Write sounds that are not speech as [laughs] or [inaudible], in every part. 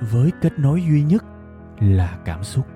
với kết nối duy nhất là cảm xúc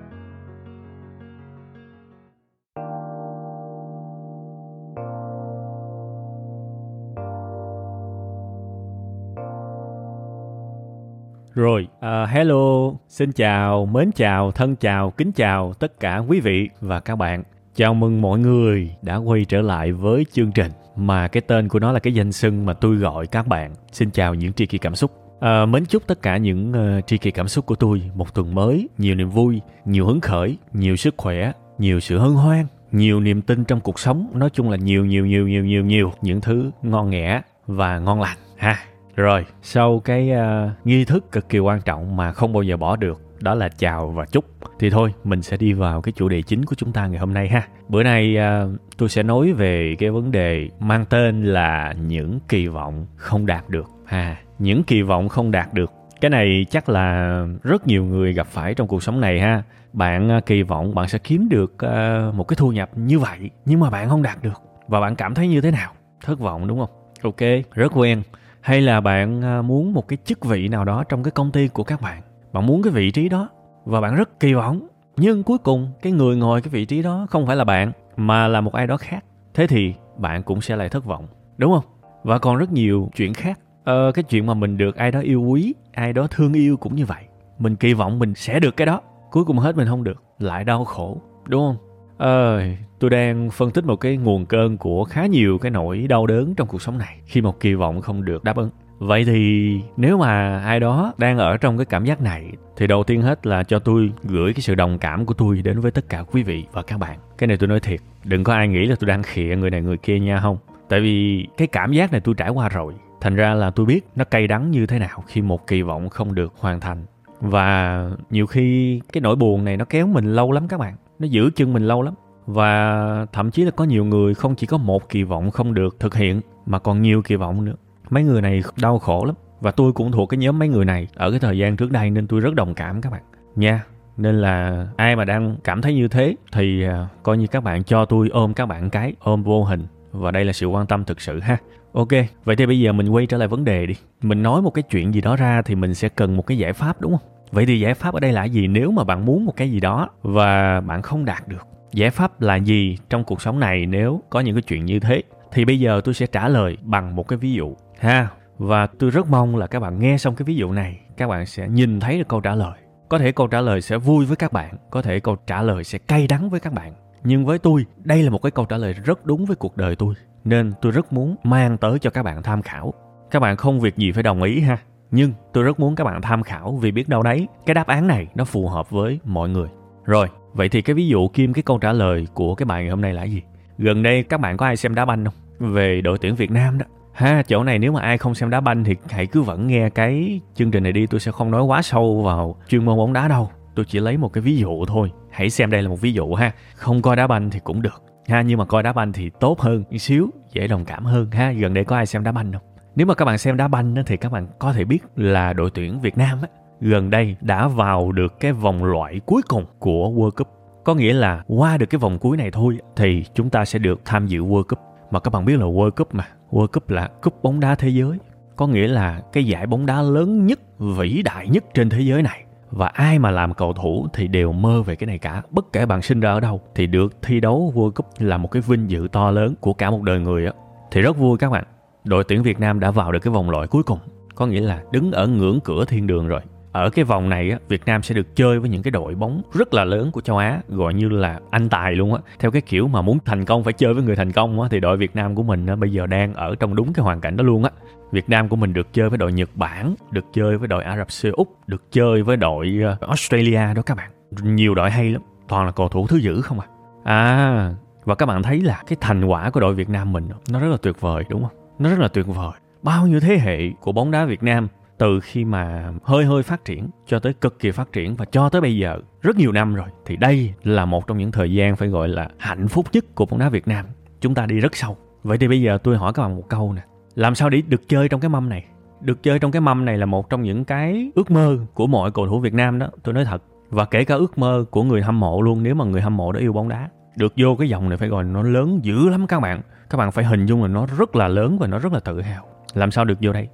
Rồi, uh, hello, xin chào, mến chào, thân chào, kính chào tất cả quý vị và các bạn. Chào mừng mọi người đã quay trở lại với chương trình mà cái tên của nó là cái danh xưng mà tôi gọi các bạn. Xin chào những tri kỷ cảm xúc. À, mến chúc tất cả những uh, tri kỷ cảm xúc của tôi một tuần mới, nhiều niềm vui, nhiều hứng khởi, nhiều sức khỏe, nhiều sự hân hoan, nhiều niềm tin trong cuộc sống. Nói chung là nhiều nhiều nhiều nhiều nhiều nhiều những thứ ngon nghẻ và ngon lành ha. Rồi, sau cái uh, nghi thức cực kỳ quan trọng mà không bao giờ bỏ được, đó là chào và chúc. Thì thôi, mình sẽ đi vào cái chủ đề chính của chúng ta ngày hôm nay ha. Bữa nay uh, tôi sẽ nói về cái vấn đề mang tên là những kỳ vọng không đạt được ha. Những kỳ vọng không đạt được. Cái này chắc là rất nhiều người gặp phải trong cuộc sống này ha. Bạn uh, kỳ vọng bạn sẽ kiếm được uh, một cái thu nhập như vậy, nhưng mà bạn không đạt được. Và bạn cảm thấy như thế nào? Thất vọng đúng không? Ok, rất quen hay là bạn à, muốn một cái chức vị nào đó trong cái công ty của các bạn bạn muốn cái vị trí đó và bạn rất kỳ vọng nhưng cuối cùng cái người ngồi cái vị trí đó không phải là bạn mà là một ai đó khác thế thì bạn cũng sẽ lại thất vọng đúng không và còn rất nhiều chuyện khác ờ, cái chuyện mà mình được ai đó yêu quý ai đó thương yêu cũng như vậy. Mình kỳ vọng mình sẽ được cái đó. Cuối cùng hết mình không được lại đau khổ đúng không? Ờ tôi đang phân tích một cái nguồn cơn của khá nhiều cái nỗi đau đớn trong cuộc sống này khi một kỳ vọng không được đáp ứng. Vậy thì nếu mà ai đó đang ở trong cái cảm giác này thì đầu tiên hết là cho tôi gửi cái sự đồng cảm của tôi đến với tất cả quý vị và các bạn. Cái này tôi nói thiệt đừng có ai nghĩ là tôi đang khịa người này người kia nha không? Tại vì cái cảm giác này tôi trải qua rồi thành ra là tôi biết nó cay đắng như thế nào khi một kỳ vọng không được hoàn thành. Và nhiều khi cái nỗi buồn này nó kéo mình lâu lắm các bạn. Nó giữ chân mình lâu lắm. Và thậm chí là có nhiều người không chỉ có một kỳ vọng không được thực hiện, mà còn nhiều kỳ vọng nữa. Mấy người này đau khổ lắm. Và tôi cũng thuộc cái nhóm mấy người này ở cái thời gian trước đây nên tôi rất đồng cảm các bạn. Nha, nên là ai mà đang cảm thấy như thế thì à, coi như các bạn cho tôi ôm các bạn cái, ôm vô hình. Và đây là sự quan tâm thực sự ha ok, vậy thì bây giờ mình quay trở lại vấn đề đi. Mình nói một cái chuyện gì đó ra thì mình sẽ cần một cái giải pháp, đúng không? Vậy thì giải pháp ở đây là gì nếu mà bạn muốn một cái gì đó và bạn không đạt được? Giải pháp là gì trong cuộc sống này nếu có những cái chuyện như thế? Thì bây giờ tôi sẽ trả lời bằng một cái ví dụ, ha? Và tôi rất mong là các bạn nghe xong cái ví dụ này, các bạn sẽ nhìn thấy được câu trả lời. Có thể câu trả lời sẽ vui với các bạn, có thể câu trả lời sẽ cay đắng với các bạn. Nhưng với tôi, đây là một cái câu trả lời rất đúng với cuộc đời tôi nên tôi rất muốn mang tới cho các bạn tham khảo. Các bạn không việc gì phải đồng ý ha. Nhưng tôi rất muốn các bạn tham khảo vì biết đâu đấy, cái đáp án này nó phù hợp với mọi người. Rồi, vậy thì cái ví dụ kim, cái câu trả lời của cái bài ngày hôm nay là gì? Gần đây các bạn có ai xem đá banh không? Về đội tuyển việt nam đó. Ha, chỗ này nếu mà ai không xem đá banh thì hãy cứ vẫn nghe cái chương trình này đi, tôi sẽ không nói quá sâu vào chuyên môn bóng đá đâu. Tôi chỉ lấy một cái ví dụ thôi. Hãy xem đây là một ví dụ ha. Không coi đá banh thì cũng được ha nhưng mà coi đá banh thì tốt hơn một xíu dễ đồng cảm hơn ha gần đây có ai xem đá banh không nếu mà các bạn xem đá banh thì các bạn có thể biết là đội tuyển Việt Nam gần đây đã vào được cái vòng loại cuối cùng của World Cup. Có nghĩa là qua được cái vòng cuối này thôi thì chúng ta sẽ được tham dự World Cup. Mà các bạn biết là World Cup mà, World Cup là cúp bóng đá thế giới. Có nghĩa là cái giải bóng đá lớn nhất, vĩ đại nhất trên thế giới này. Và ai mà làm cầu thủ thì đều mơ về cái này cả. Bất kể bạn sinh ra ở đâu thì được thi đấu World Cup là một cái vinh dự to lớn của cả một đời người á. Thì rất vui các bạn. Đội tuyển Việt Nam đã vào được cái vòng loại cuối cùng. Có nghĩa là đứng ở ngưỡng cửa thiên đường rồi. Ở cái vòng này á, Việt Nam sẽ được chơi với những cái đội bóng rất là lớn của châu Á gọi như là anh tài luôn á. Theo cái kiểu mà muốn thành công phải chơi với người thành công á thì đội Việt Nam của mình á, bây giờ đang ở trong đúng cái hoàn cảnh đó luôn á. Việt Nam của mình được chơi với đội Nhật Bản, được chơi với đội Ả Rập Xê Úc được chơi với đội ờ, Australia đó các bạn. Nhiều đội hay lắm, toàn là cầu thủ thứ dữ không à. À và các bạn thấy là cái thành quả của đội Việt Nam mình, nó rất là tuyệt vời, đúng không? Nó rất là tuyệt vời. Bao nhiêu thế hệ của bóng đá Việt Nam từ khi mà hơi hơi phát triển cho tới cực kỳ phát triển và cho tới bây giờ, rất nhiều năm rồi, thì đây là một trong những thời gian phải gọi là hạnh phúc nhất của bóng đá Việt Nam. Chúng ta đi rất sâu. Vậy thì bây giờ tôi hỏi các bạn một câu nè làm sao để được chơi trong cái mâm này? Được chơi trong cái mâm này là một trong những cái ước mơ của mọi cầu thủ Việt Nam đó, tôi nói thật. Và kể cả ước mơ của người hâm mộ luôn, nếu mà người hâm mộ đó yêu bóng đá. Được vô cái dòng này phải gọi nó lớn dữ lắm các bạn. Các bạn phải hình dung là nó rất là lớn và nó rất là tự hào. Làm sao được vô đây?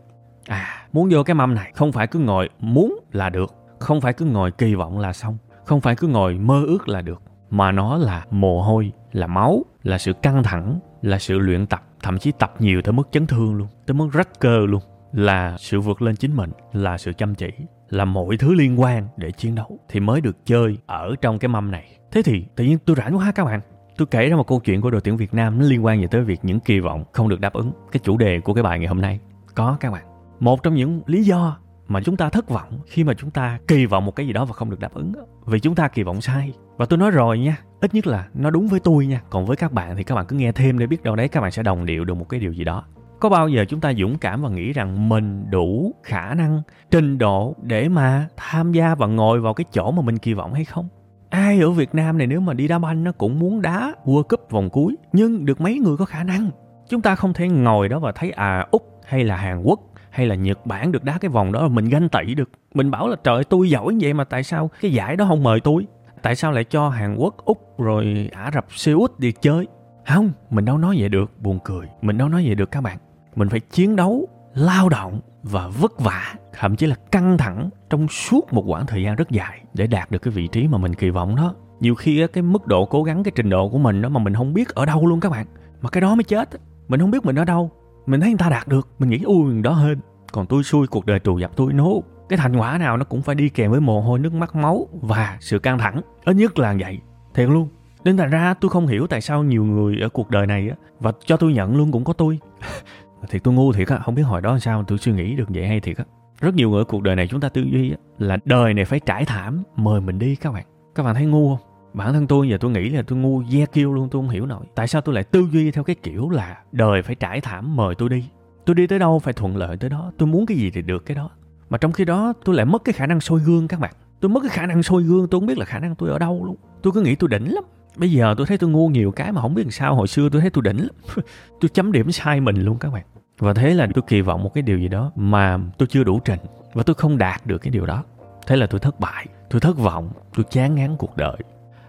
À muốn vô cái mâm này, không phải cứ ngồi muốn là được. Không phải cứ ngồi kỳ vọng là xong. Không phải cứ ngồi mơ ước là được. Mà nó là mồ hôi, là máu, là sự căng thẳng, là sự luyện tập thậm chí tập nhiều tới mức chấn thương luôn, tới mức rách cơ luôn. Là sự vượt lên chính mình, là sự chăm chỉ, là mọi thứ liên quan để chiến đấu thì mới được chơi ở trong cái mâm này. Thế thì tự nhiên tôi rảnh quá ha các bạn. Tôi kể ra một câu chuyện của đội tuyển Việt Nam nó liên quan về tới việc những kỳ vọng không được đáp ứng cái chủ đề của cái bài ngày hôm nay. Có các bạn. Một trong những lý do mà chúng ta thất vọng khi mà chúng ta kỳ vọng một cái gì đó và không được đáp ứng vì chúng ta kỳ vọng sai. Và tôi nói rồi nha, ít nhất là nó đúng với tôi nha. Còn với các bạn thì các bạn cứ nghe thêm để biết đâu đấy, các bạn sẽ đồng điệu được một cái điều gì đó. Có bao giờ chúng ta dũng cảm và nghĩ rằng mình đủ khả năng, trình độ để mà tham gia và ngồi vào cái chỗ mà mình kỳ vọng hay không? Ai ở Việt Nam này nếu mà đi đá banh nó cũng muốn đá World Cup vòng cuối, nhưng được mấy người có khả năng? Chúng ta không thể ngồi đó và thấy à úc hay là hàn quốc hay là nhật bản được đá cái vòng đó mình ganh tị được? Mình bảo là, trời tôi giỏi vậy mà tại sao cái giải đó không mời tôi? Tại sao lại cho hàn quốc, úc rồi ả rập xê út đi chơi? Không, mình đâu nói vậy được, buồn cười. Mình đâu nói vậy được các bạn. Mình phải chiến đấu, lao động và vất vả, thậm chí là căng thẳng trong suốt một khoảng thời gian rất dài để đạt được cái vị trí mà mình kỳ vọng đó. Nhiều khi cái mức độ cố gắng, cái trình độ của mình đó mà mình không biết ở đâu luôn các bạn. Mà cái đó mới chết mình không biết mình ở đâu mình thấy người ta đạt được mình nghĩ ui đó hơn. Còn tôi xui cuộc đời trù dập tôi nốt cái thành quả nào nó cũng phải đi kèm với mồ hôi nước mắt máu và sự căng thẳng. Ít nhất là vậy thiệt luôn. Nên thành ra tôi không hiểu tại sao nhiều người ở cuộc đời này á và cho tôi nhận luôn cũng có tôi. [laughs] Thì tôi ngu thiệt á không biết hồi đó sao tôi suy nghĩ được vậy hay thiệt á. Rất nhiều người ở cuộc đời này chúng ta tư duy á, là đời này phải trải thảm mời mình đi các bạn. Các bạn thấy ngu không? Bản thân tôi giờ tôi nghĩ là tôi ngu ye kêu luôn, tôi không hiểu nổi. Tại sao tôi lại tư duy theo cái kiểu là đời phải trải thảm mời tôi đi? Tôi đi tới đâu phải thuận lợi tới đó? Tôi muốn cái gì thì được cái đó. Mà trong khi đó, tôi lại mất cái khả năng soi gương các bạn. Tôi mất cái khả năng soi gương, tôi không biết là khả năng tôi ở đâu luôn. Tôi cứ nghĩ tôi đỉnh lắm. Bây giờ tôi thấy tôi ngu nhiều cái mà không biết làm sao. Hồi xưa tôi thấy tôi đỉnh lắm. [laughs] Tôi chấm điểm sai mình luôn các bạn. Và thế là tôi kỳ vọng một cái điều gì đó mà tôi chưa đủ trình và tôi không đạt được cái điều đó. Thế là tôi thất bại, tôi thất vọng, tôi chán ngán cuộc đời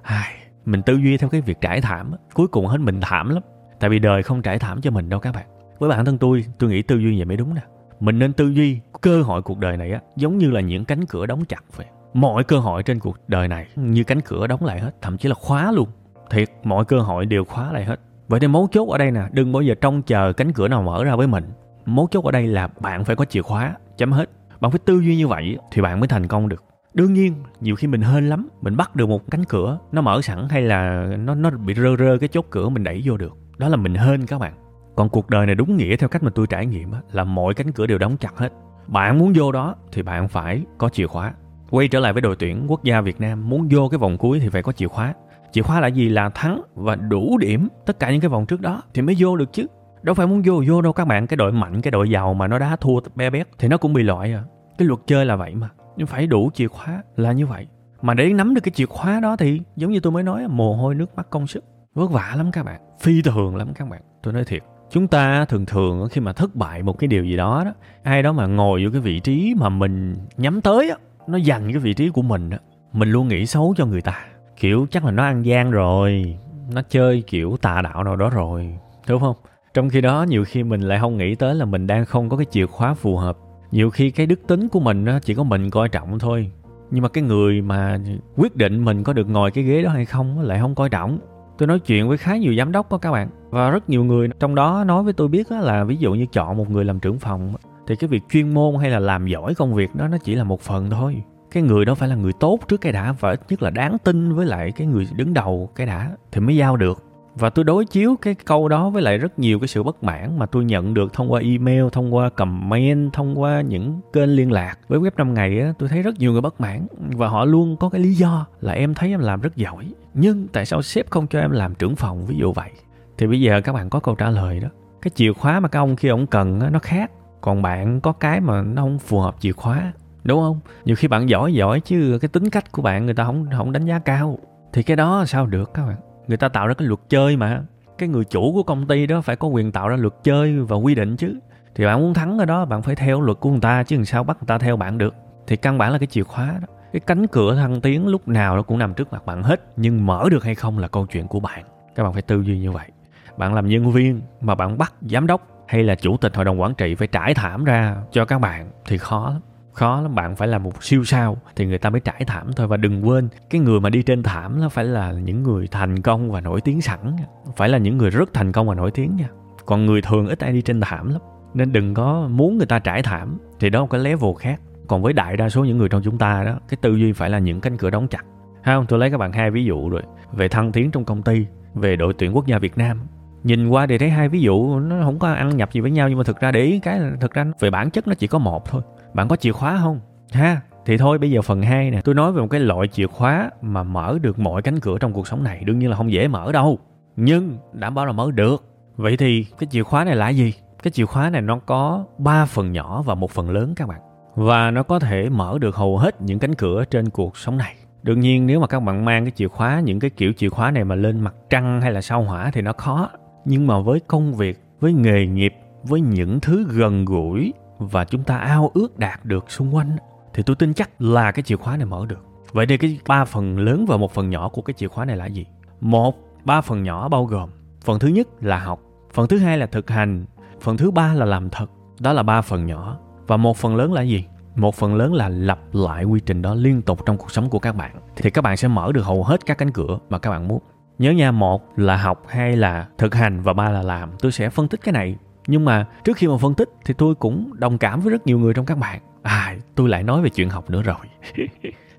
ai mình tư duy theo cái việc trải thảm cuối cùng hết mình thảm lắm. Tại vì đời không trải thảm cho mình đâu các bạn. Với bản thân tôi tôi nghĩ tư duy vậy mới đúng nè. Mình nên tư duy cơ hội cuộc đời này á, giống như là những cánh cửa đóng chặt vậy. Mọi cơ hội trên cuộc đời này, như cánh cửa đóng lại hết, thậm chí là khóa luôn. Thiệt, mọi cơ hội đều khóa lại hết. Vậy nên mấu chốt ở đây nè, đừng bao giờ trông chờ cánh cửa nào mở ra với mình. Mấu chốt ở đây là bạn phải có chìa khóa, chấm hết. Bạn phải tư duy như vậy thì bạn mới thành công được đương nhiên, nhiều khi mình hên lắm, mình bắt được một cánh cửa, nó mở sẵn hay là nó nó bị rơ rơ cái chốt cửa, mình đẩy vô được. Đó là mình hên các bạn. Còn cuộc đời này đúng nghĩa theo cách mà tôi trải nghiệm là mọi cánh cửa đều đóng chặt hết. Bạn muốn vô đó thì bạn phải có chìa khóa. Quay trở lại với đội tuyển quốc gia Việt Nam, muốn vô cái vòng cuối thì phải có chìa khóa. Chìa khóa là gì? Là thắng và đủ điểm tất cả những cái vòng trước đó thì mới vô được chứ. Đâu phải muốn vô vô đâu các bạn. Cái đội mạnh, cái đội giàu mà nó đá thua bé bét thì nó cũng bị loại à cái luật chơi là vậy mà. Nhưng phải đủ chìa khóa là như vậy. Mà để nắm được cái chìa khóa đó thì giống như tôi mới nói, mồ hôi nước mắt công sức. Vất vả lắm các bạn. Phi thường lắm các bạn. Tôi nói thiệt. Chúng ta thường thường khi mà thất bại một cái điều gì đó đó, ai đó mà ngồi vô cái vị trí mà mình nhắm tới á, nó giành cái vị trí của mình á, mình luôn nghĩ xấu cho người ta. Kiểu chắc là nó ăn gian rồi, nó chơi kiểu tà đạo nào đó rồi, đúng không? Trong khi đó nhiều khi mình lại không nghĩ tới là mình đang không có cái chìa khóa phù hợp nhiều khi cái đức tính của mình chỉ có mình coi trọng thôi. Nhưng mà cái người mà quyết định mình có được ngồi cái ghế đó hay không lại không coi trọng. Tôi nói chuyện với khá nhiều giám đốc đó các bạn. Và rất nhiều người trong đó nói với tôi biết là ví dụ như chọn một người làm trưởng phòng thì cái việc chuyên môn hay là làm giỏi công việc đó, nó chỉ là một phần thôi. Cái người đó phải là người tốt trước cái đã, và ít nhất là đáng tin với lại cái người đứng đầu cái đã, thì mới giao được và tôi đối chiếu cái câu đó với lại rất nhiều cái sự bất mãn mà tôi nhận được thông qua email thông qua comment thông qua những kênh liên lạc. Với web 5 ngày á tôi thấy rất nhiều người bất mãn và họ luôn có cái lý do là em thấy em làm rất giỏi. Nhưng tại sao sếp không cho em làm trưởng phòng ví dụ vậy? Thì bây giờ các bạn có câu trả lời đó. Cái chìa khóa mà các ông khi ông cần á, nó khác. Còn bạn có cái mà nó không phù hợp chìa khóa đúng không? Nhiều khi bạn giỏi giỏi chứ cái tính cách của bạn người ta không không đánh giá cao. Thì cái đó sao được các bạn? Người ta tạo ra cái luật chơi mà. Cái người chủ của công ty đó phải có quyền tạo ra luật chơi và quy định chứ. Thì bạn muốn thắng ở đó, bạn phải theo luật của người ta chứ làm sao bắt người ta theo bạn được. Thì căn bản là cái chìa khóa đó. Cái cánh cửa thăng tiến lúc nào nó cũng nằm trước mặt bạn hết, nhưng mở được hay không là câu chuyện của bạn. Các bạn phải tư duy như vậy. Bạn làm nhân viên mà bạn bắt giám đốc hay là chủ tịch hội đồng quản trị phải trải thảm ra cho các bạn thì khó lắm khó lắm, bạn phải là một siêu sao thì người ta mới trải thảm thôi. Và đừng quên, cái người mà đi trên thảm nó phải là những người thành công và nổi tiếng sẵn phải là những người rất thành công và nổi tiếng nha. Còn người thường ít ai đi trên thảm lắm. Nên đừng có muốn người ta trải thảm thì đó là cái level khác. Còn với đại đa số những người trong chúng ta đó, cái tư duy phải là những cánh cửa đóng chặt. Không? Tôi lấy các bạn hai ví dụ rồi. Về thăng tiến trong công ty, về đội tuyển quốc gia việt nam. Nhìn qua thì thấy hai ví dụ nó không có ăn nhập gì với nhau nhưng mà thực ra để ý cái là thực ra về bản chất nó chỉ có một thôi bạn có chìa khóa không? Ha, thì thôi, bây giờ phần 2 nè. Tôi nói về một cái loại chìa khóa mà mở được mọi cánh cửa trong cuộc sống này, đương nhiên là không dễ mở đâu. Nhưng đảm bảo là mở được. Vậy thì cái chìa khóa này là gì? Cái chìa khóa này nó có 3 phần nhỏ và một phần lớn các bạn. Và nó có thể mở được hầu hết những cánh cửa trên cuộc sống này. Đương nhiên, nếu mà các bạn mang cái chìa khóa, những cái kiểu chìa khóa này mà lên mặt trăng hay là sao hỏa thì nó khó. Nhưng mà với công việc, với nghề nghiệp, với những thứ gần gũi và chúng ta ao ước đạt được xung quanh, thì tôi tin chắc là cái chìa khóa này mở được. Vậy thì cái ba phần lớn và một phần nhỏ của cái chìa khóa này là gì? Một, ba phần nhỏ bao gồm phần thứ nhất là học, phần thứ hai là thực hành, phần thứ ba là làm thật, đó là ba phần nhỏ. Và một phần lớn là gì? Một phần lớn là lặp lại quy trình đó liên tục trong cuộc sống của các bạn. Thì các bạn sẽ mở được hầu hết các cánh cửa mà các bạn muốn. Nhớ nha, một là học, hai là thực hành và ba là làm. Tôi sẽ phân tích cái này nhưng mà trước khi mà phân tích thì tôi cũng đồng cảm với rất nhiều người trong các bạn. À tôi lại nói về chuyện học nữa rồi. [laughs]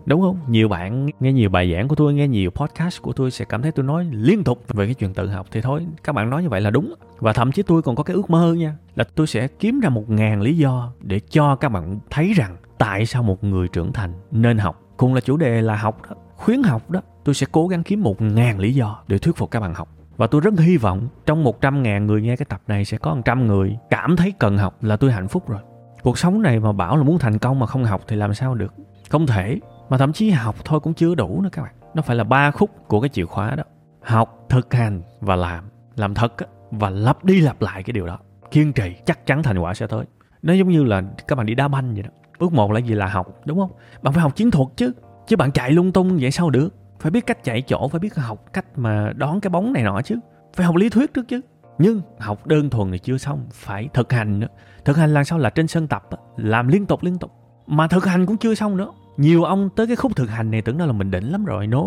Đúng không? Nhiều bạn nghe nhiều bài giảng của tôi, nghe nhiều podcast của tôi sẽ cảm thấy tôi nói liên tục về cái chuyện tự học. Thì thôi, các bạn nói như vậy là đúng. Và thậm chí tôi còn có cái ước mơ nha, là tôi sẽ kiếm ra một ngàn lý do để cho các bạn thấy rằng tại sao một người trưởng thành nên học. Cùng là chủ đề là học đó, khuyến học đó, tôi sẽ cố gắng kiếm một ngàn lý do để thuyết phục các bạn học và tôi rất hy vọng trong một trăm ngàn người nghe cái tập này sẽ có một trăm người cảm thấy cần học là tôi hạnh phúc rồi. Cuộc sống này mà bảo là muốn thành công mà không học thì làm sao được. Không thể. Mà thậm chí học thôi cũng chưa đủ nữa các bạn. Nó phải là ba khúc của cái chìa khóa đó. Học, thực hành và làm. Làm thật và lặp đi lặp lại cái điều đó. Kiên trì chắc chắn thành quả sẽ tới. Nó giống như là các bạn đi đá banh vậy đó. Bước một là gì là học đúng không? Bạn phải học chiến thuật chứ. Chứ bạn chạy lung tung vậy sao được? Phải biết cách chạy chỗ, phải biết học cách mà đón cái bóng này nọ chứ. Phải học lý thuyết trước chứ. Nhưng học đơn thuần thì chưa xong, phải thực hành nữa. Thực hành làm sao là trên sân tập làm liên tục liên tục. Mà thực hành cũng chưa xong nữa. Nhiều ông tới cái khúc thực hành này tưởng đâu là mình đỉnh lắm rồi. No,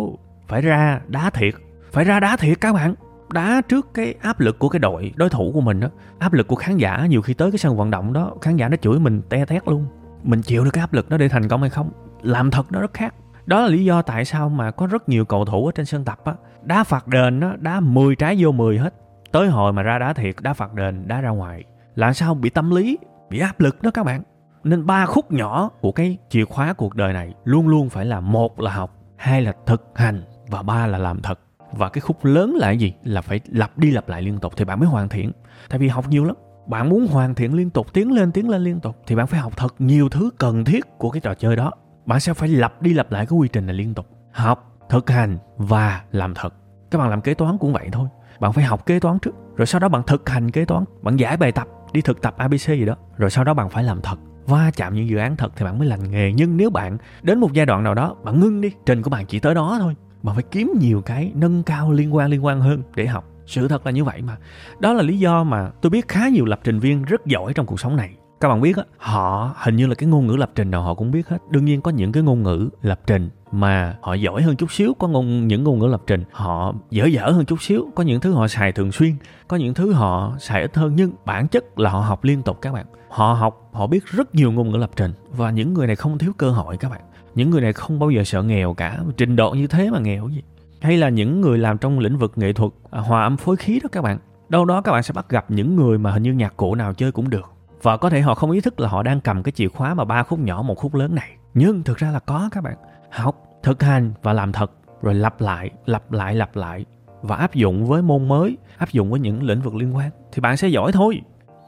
phải ra đá thiệt. Phải ra đá thiệt các bạn. Đá trước cái áp lực của cái đội, đối thủ của mình đó áp lực của khán giả nhiều khi tới cái sân vận động đó, khán giả nó chửi mình te tét luôn. Mình chịu được cái áp lực đó để thành công hay không? Làm thật nó rất khác đó là lý do tại sao mà có rất nhiều cầu thủ ở trên sân tập á. Đá phạt đền á, đá 10 trái vô 10 hết. Tới hồi mà ra đá thiệt, đá phạt đền, đá ra ngoài. Là sao? Bị tâm lý, bị áp lực đó các bạn. Nên ba khúc nhỏ của cái chìa khóa cuộc đời này luôn luôn phải là một là học, hai là thực hành, và ba là làm thật. Và cái khúc lớn là cái gì? Là phải lặp đi lặp lại liên tục thì bạn mới hoàn thiện. Tại vì học nhiều lắm. Bạn muốn hoàn thiện liên tục, tiến lên tiến lên liên tục, thì bạn phải học thật nhiều thứ cần thiết của cái trò chơi đó bạn sẽ phải lặp đi lặp lại cái quy trình này liên tục. Học, thực hành và làm thật. Các bạn làm kế toán cũng vậy thôi. Bạn phải học kế toán trước, rồi sau đó bạn thực hành kế toán. Bạn giải bài tập, đi thực tập abc gì đó, rồi sau đó bạn phải làm thật. Va chạm những dự án thật thì bạn mới lành nghề. Nhưng nếu bạn đến một giai đoạn nào đó, bạn ngưng đi. Trình của bạn chỉ tới đó thôi. Bạn phải kiếm nhiều cái nâng cao liên quan liên quan hơn để học. Sự thật là như vậy mà. Đó là lý do mà tôi biết khá nhiều lập trình viên rất giỏi trong cuộc sống này các bạn biết á, họ hình như là cái ngôn ngữ lập trình nào họ cũng biết hết. Đương nhiên có những cái ngôn ngữ lập trình mà họ giỏi hơn chút xíu, có ngôn, những ngôn ngữ lập trình họ dở dở hơn chút xíu, có những thứ họ xài thường xuyên, có những thứ họ xài ít hơn, nhưng bản chất là họ học liên tục các bạn. Họ học, họ biết rất nhiều ngôn ngữ lập trình và những người này không thiếu cơ hội các bạn. Những người này không bao giờ sợ nghèo cả, trình độ như thế mà nghèo gì. Hay là những người làm trong lĩnh vực nghệ thuật à, hòa âm phối khí đó các bạn. Đâu đó các bạn sẽ bắt gặp những người mà hình như nhạc cụ nào chơi cũng được và có thể họ không ý thức là họ đang cầm cái chìa khóa mà ba khúc nhỏ, một khúc lớn này. Nhưng thực ra là có các bạn. Học, thực hành và làm thật. Rồi lặp lại lặp lại lặp lại. Và áp dụng với môn mới, áp dụng với những lĩnh vực liên quan. Thì bạn sẽ giỏi thôi.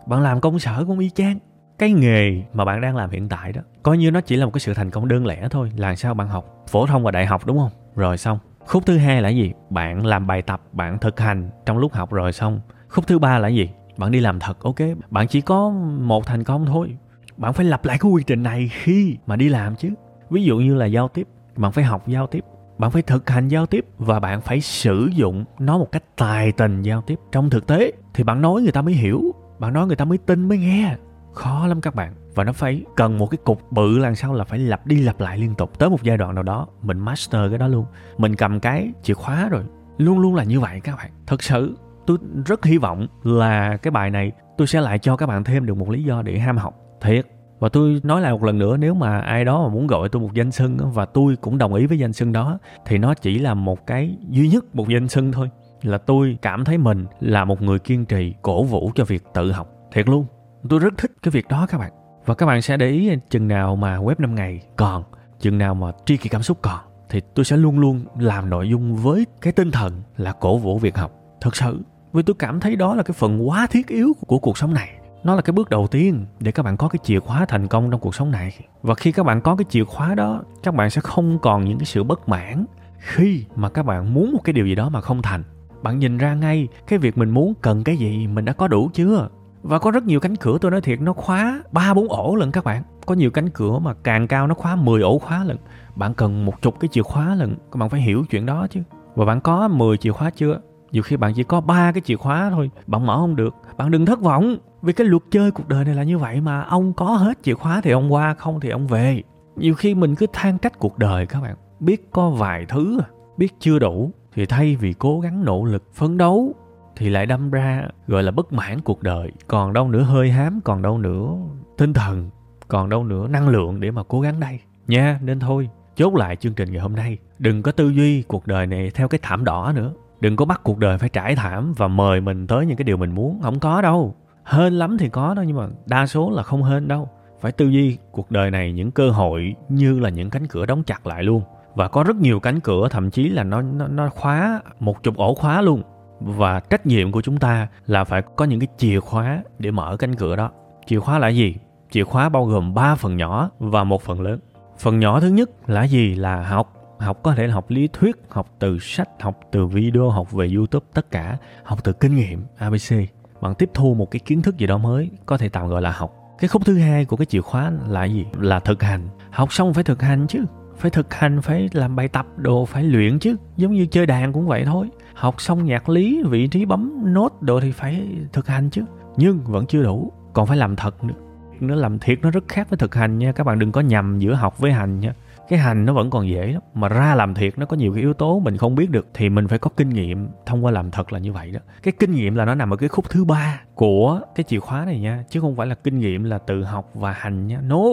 Bạn làm công sở cũng y chang. Cái nghề mà bạn đang làm hiện tại đó, coi như nó chỉ là một cái sự thành công đơn lẻ thôi. Là sao bạn học? Phổ thông và đại học, đúng không? Rồi xong. Khúc thứ hai là gì? Bạn làm bài tập, bạn thực hành trong lúc học rồi xong. Khúc thứ ba là gì? Bạn đi làm thật, ok. Bạn chỉ có một thành công thôi. Bạn phải lặp lại cái quy trình này khi mà đi làm chứ. Ví dụ như là giao tiếp, bạn phải học giao tiếp, bạn phải thực hành giao tiếp và bạn phải sử dụng nó một cách tài tình giao tiếp. Trong thực tế thì bạn nói người ta mới hiểu, bạn nói người ta mới tin mới nghe. Khó lắm các bạn. Và nó phải cần một cái cục bự làm sao là phải lặp đi lặp lại liên tục. Tới một giai đoạn nào đó, mình master cái đó luôn. Mình cầm cái chìa khóa rồi. Luôn luôn là như vậy các bạn. Thật sự tôi rất hy vọng là cái bài này tôi sẽ lại cho các bạn thêm được một lý do để ham học. Thiệt. Và tôi nói lại một lần nữa, nếu mà ai đó mà muốn gọi tôi một danh xưng và tôi cũng đồng ý với danh xưng đó, thì nó chỉ là một cái duy nhất một danh xưng thôi. Là tôi cảm thấy mình là một người kiên trì, cổ vũ cho việc tự học. Thiệt luôn. Tôi rất thích cái việc đó các bạn. Và các bạn sẽ để ý chừng nào mà web 5 ngày còn, chừng nào mà tri kỳ cảm xúc còn, thì tôi sẽ luôn luôn làm nội dung với cái tinh thần là cổ vũ việc học. Thật sự vì tôi cảm thấy đó là cái phần quá thiết yếu của cuộc sống này. Nó là cái bước đầu tiên để các bạn có cái chìa khóa thành công trong cuộc sống này. Và khi các bạn có cái chìa khóa đó, các bạn sẽ không còn những cái sự bất mãn khi mà các bạn muốn một cái điều gì đó mà không thành. Bạn nhìn ra ngay cái việc mình muốn cần cái gì, mình đã có đủ chưa? Và có rất nhiều cánh cửa, tôi nói thiệt, nó khóa ba bốn ổ lần các bạn. Có nhiều cánh cửa mà càng cao nó khóa 10 ổ khóa lần bạn cần một chục cái chìa khóa lần các bạn phải hiểu chuyện đó chứ. Và bạn có 10 chìa khóa chưa? Nhiều khi bạn chỉ có ba cái chìa khóa thôi, bạn mở không được. Bạn đừng thất vọng, vì cái luật chơi cuộc đời này là như vậy mà. Ông có hết chìa khóa thì ông qua, không thì ông về. Nhiều khi mình cứ than trách cuộc đời các bạn. Biết có vài thứ, biết chưa đủ, thì thay vì cố gắng nỗ lực phấn đấu, thì lại đâm ra, gọi là, bất mãn cuộc đời. Còn đâu nữa hơi hám, còn đâu nữa tinh thần, còn đâu nữa năng lượng để mà cố gắng đây. Nha, nên thôi, chốt lại chương trình ngày hôm nay. Đừng có tư duy cuộc đời này theo cái thảm đỏ nữa đừng có bắt cuộc đời phải trải thảm và mời mình tới những cái điều mình muốn. Không có đâu. Hên lắm thì có đâu nhưng mà đa số là không hên đâu. Phải tư duy cuộc đời này những cơ hội như là những cánh cửa đóng chặt lại luôn. Và có rất nhiều cánh cửa thậm chí là nó nó, nó khóa một chục ổ khóa luôn. Và trách nhiệm của chúng ta là phải có những cái chìa khóa để mở cánh cửa đó. Chìa khóa là gì? Chìa khóa bao gồm 3 phần nhỏ và một phần lớn. Phần nhỏ thứ nhất là gì? Là học học có thể là học lý thuyết, học từ sách, học từ video, học về youtube, tất cả. Học từ kinh nghiệm abc bạn tiếp thu một cái kiến thức gì đó mới, có thể tạm gọi là học. Cái khúc thứ hai của cái chìa khóa là gì? Là thực hành. Học xong phải thực hành chứ. Phải thực hành, phải làm bài tập đồ, phải luyện chứ. Giống như chơi đàn cũng vậy thôi. Học xong nhạc lý, vị trí bấm nốt đồ thì phải thực hành chứ. Nhưng vẫn chưa đủ, còn phải làm thật nữa. Nó làm thiệt nó rất khác với thực hành nha. Các bạn đừng có nhầm giữa học với hành nha cái hành nó vẫn còn dễ lắm. Mà ra làm thiệt nó có nhiều cái yếu tố mình không biết được thì mình phải có kinh nghiệm thông qua làm thật là như vậy đó. Cái kinh nghiệm là nó nằm ở cái khúc thứ ba của cái chìa khóa này nha, chứ không phải là kinh nghiệm là tự học và hành nha. No,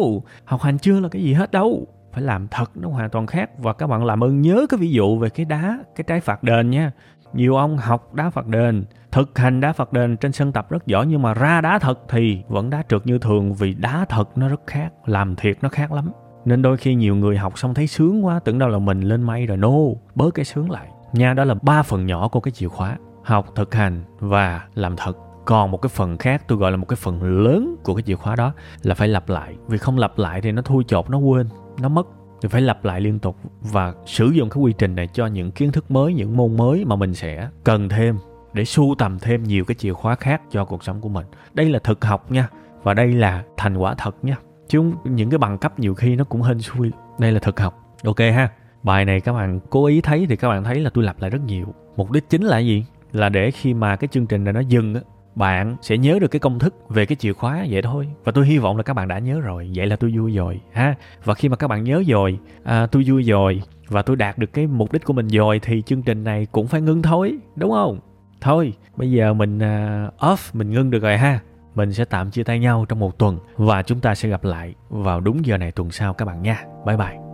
học hành chưa là cái gì hết đâu. Phải làm thật nó hoàn toàn khác. Và các bạn làm ơn nhớ cái ví dụ về cái đá, cái trái phạt đền nha. Nhiều ông học đá phạt đền, thực hành đá phạt đền trên sân tập rất giỏi nhưng mà ra đá thật thì vẫn đá trượt như thường vì đá thật nó rất khác, làm thiệt nó khác lắm nên đôi khi nhiều người học xong thấy sướng quá, tưởng đâu là mình lên mây rồi, no, bớt cái sướng lại. Nha đó là ba phần nhỏ của cái chìa khóa, học, thực hành và làm thật. Còn một cái phần khác tôi gọi là một cái phần lớn của cái chìa khóa đó là phải lặp lại. Vì không lặp lại thì nó thui chột, nó quên, nó mất. Thì phải lặp lại liên tục và sử dụng cái quy trình này cho những kiến thức mới, những môn mới mà mình sẽ cần thêm để sưu tầm thêm nhiều cái chìa khóa khác cho cuộc sống của mình. Đây là thực học nha, và đây là thành quả thật nha chứ những cái bằng cấp nhiều khi nó cũng hên xui. Đây là thực học. Ok ha. Bài này các bạn cố ý thấy thì các bạn thấy là tôi lặp lại rất nhiều. Mục đích chính là gì? Là để khi mà cái chương trình này nó dừng á bạn sẽ nhớ được cái công thức về cái chìa khóa vậy thôi. Và tôi hy vọng là các bạn đã nhớ rồi. Vậy là tôi vui rồi ha. Và khi mà các bạn nhớ rồi à, tôi vui rồi và tôi đạt được cái mục đích của mình rồi thì chương trình này cũng phải ngưng thôi đúng không? Thôi bây giờ mình uh, off mình ngưng được rồi ha mình sẽ tạm chia tay nhau trong một tuần và chúng ta sẽ gặp lại vào đúng giờ này tuần sau các bạn nha. Bye bye.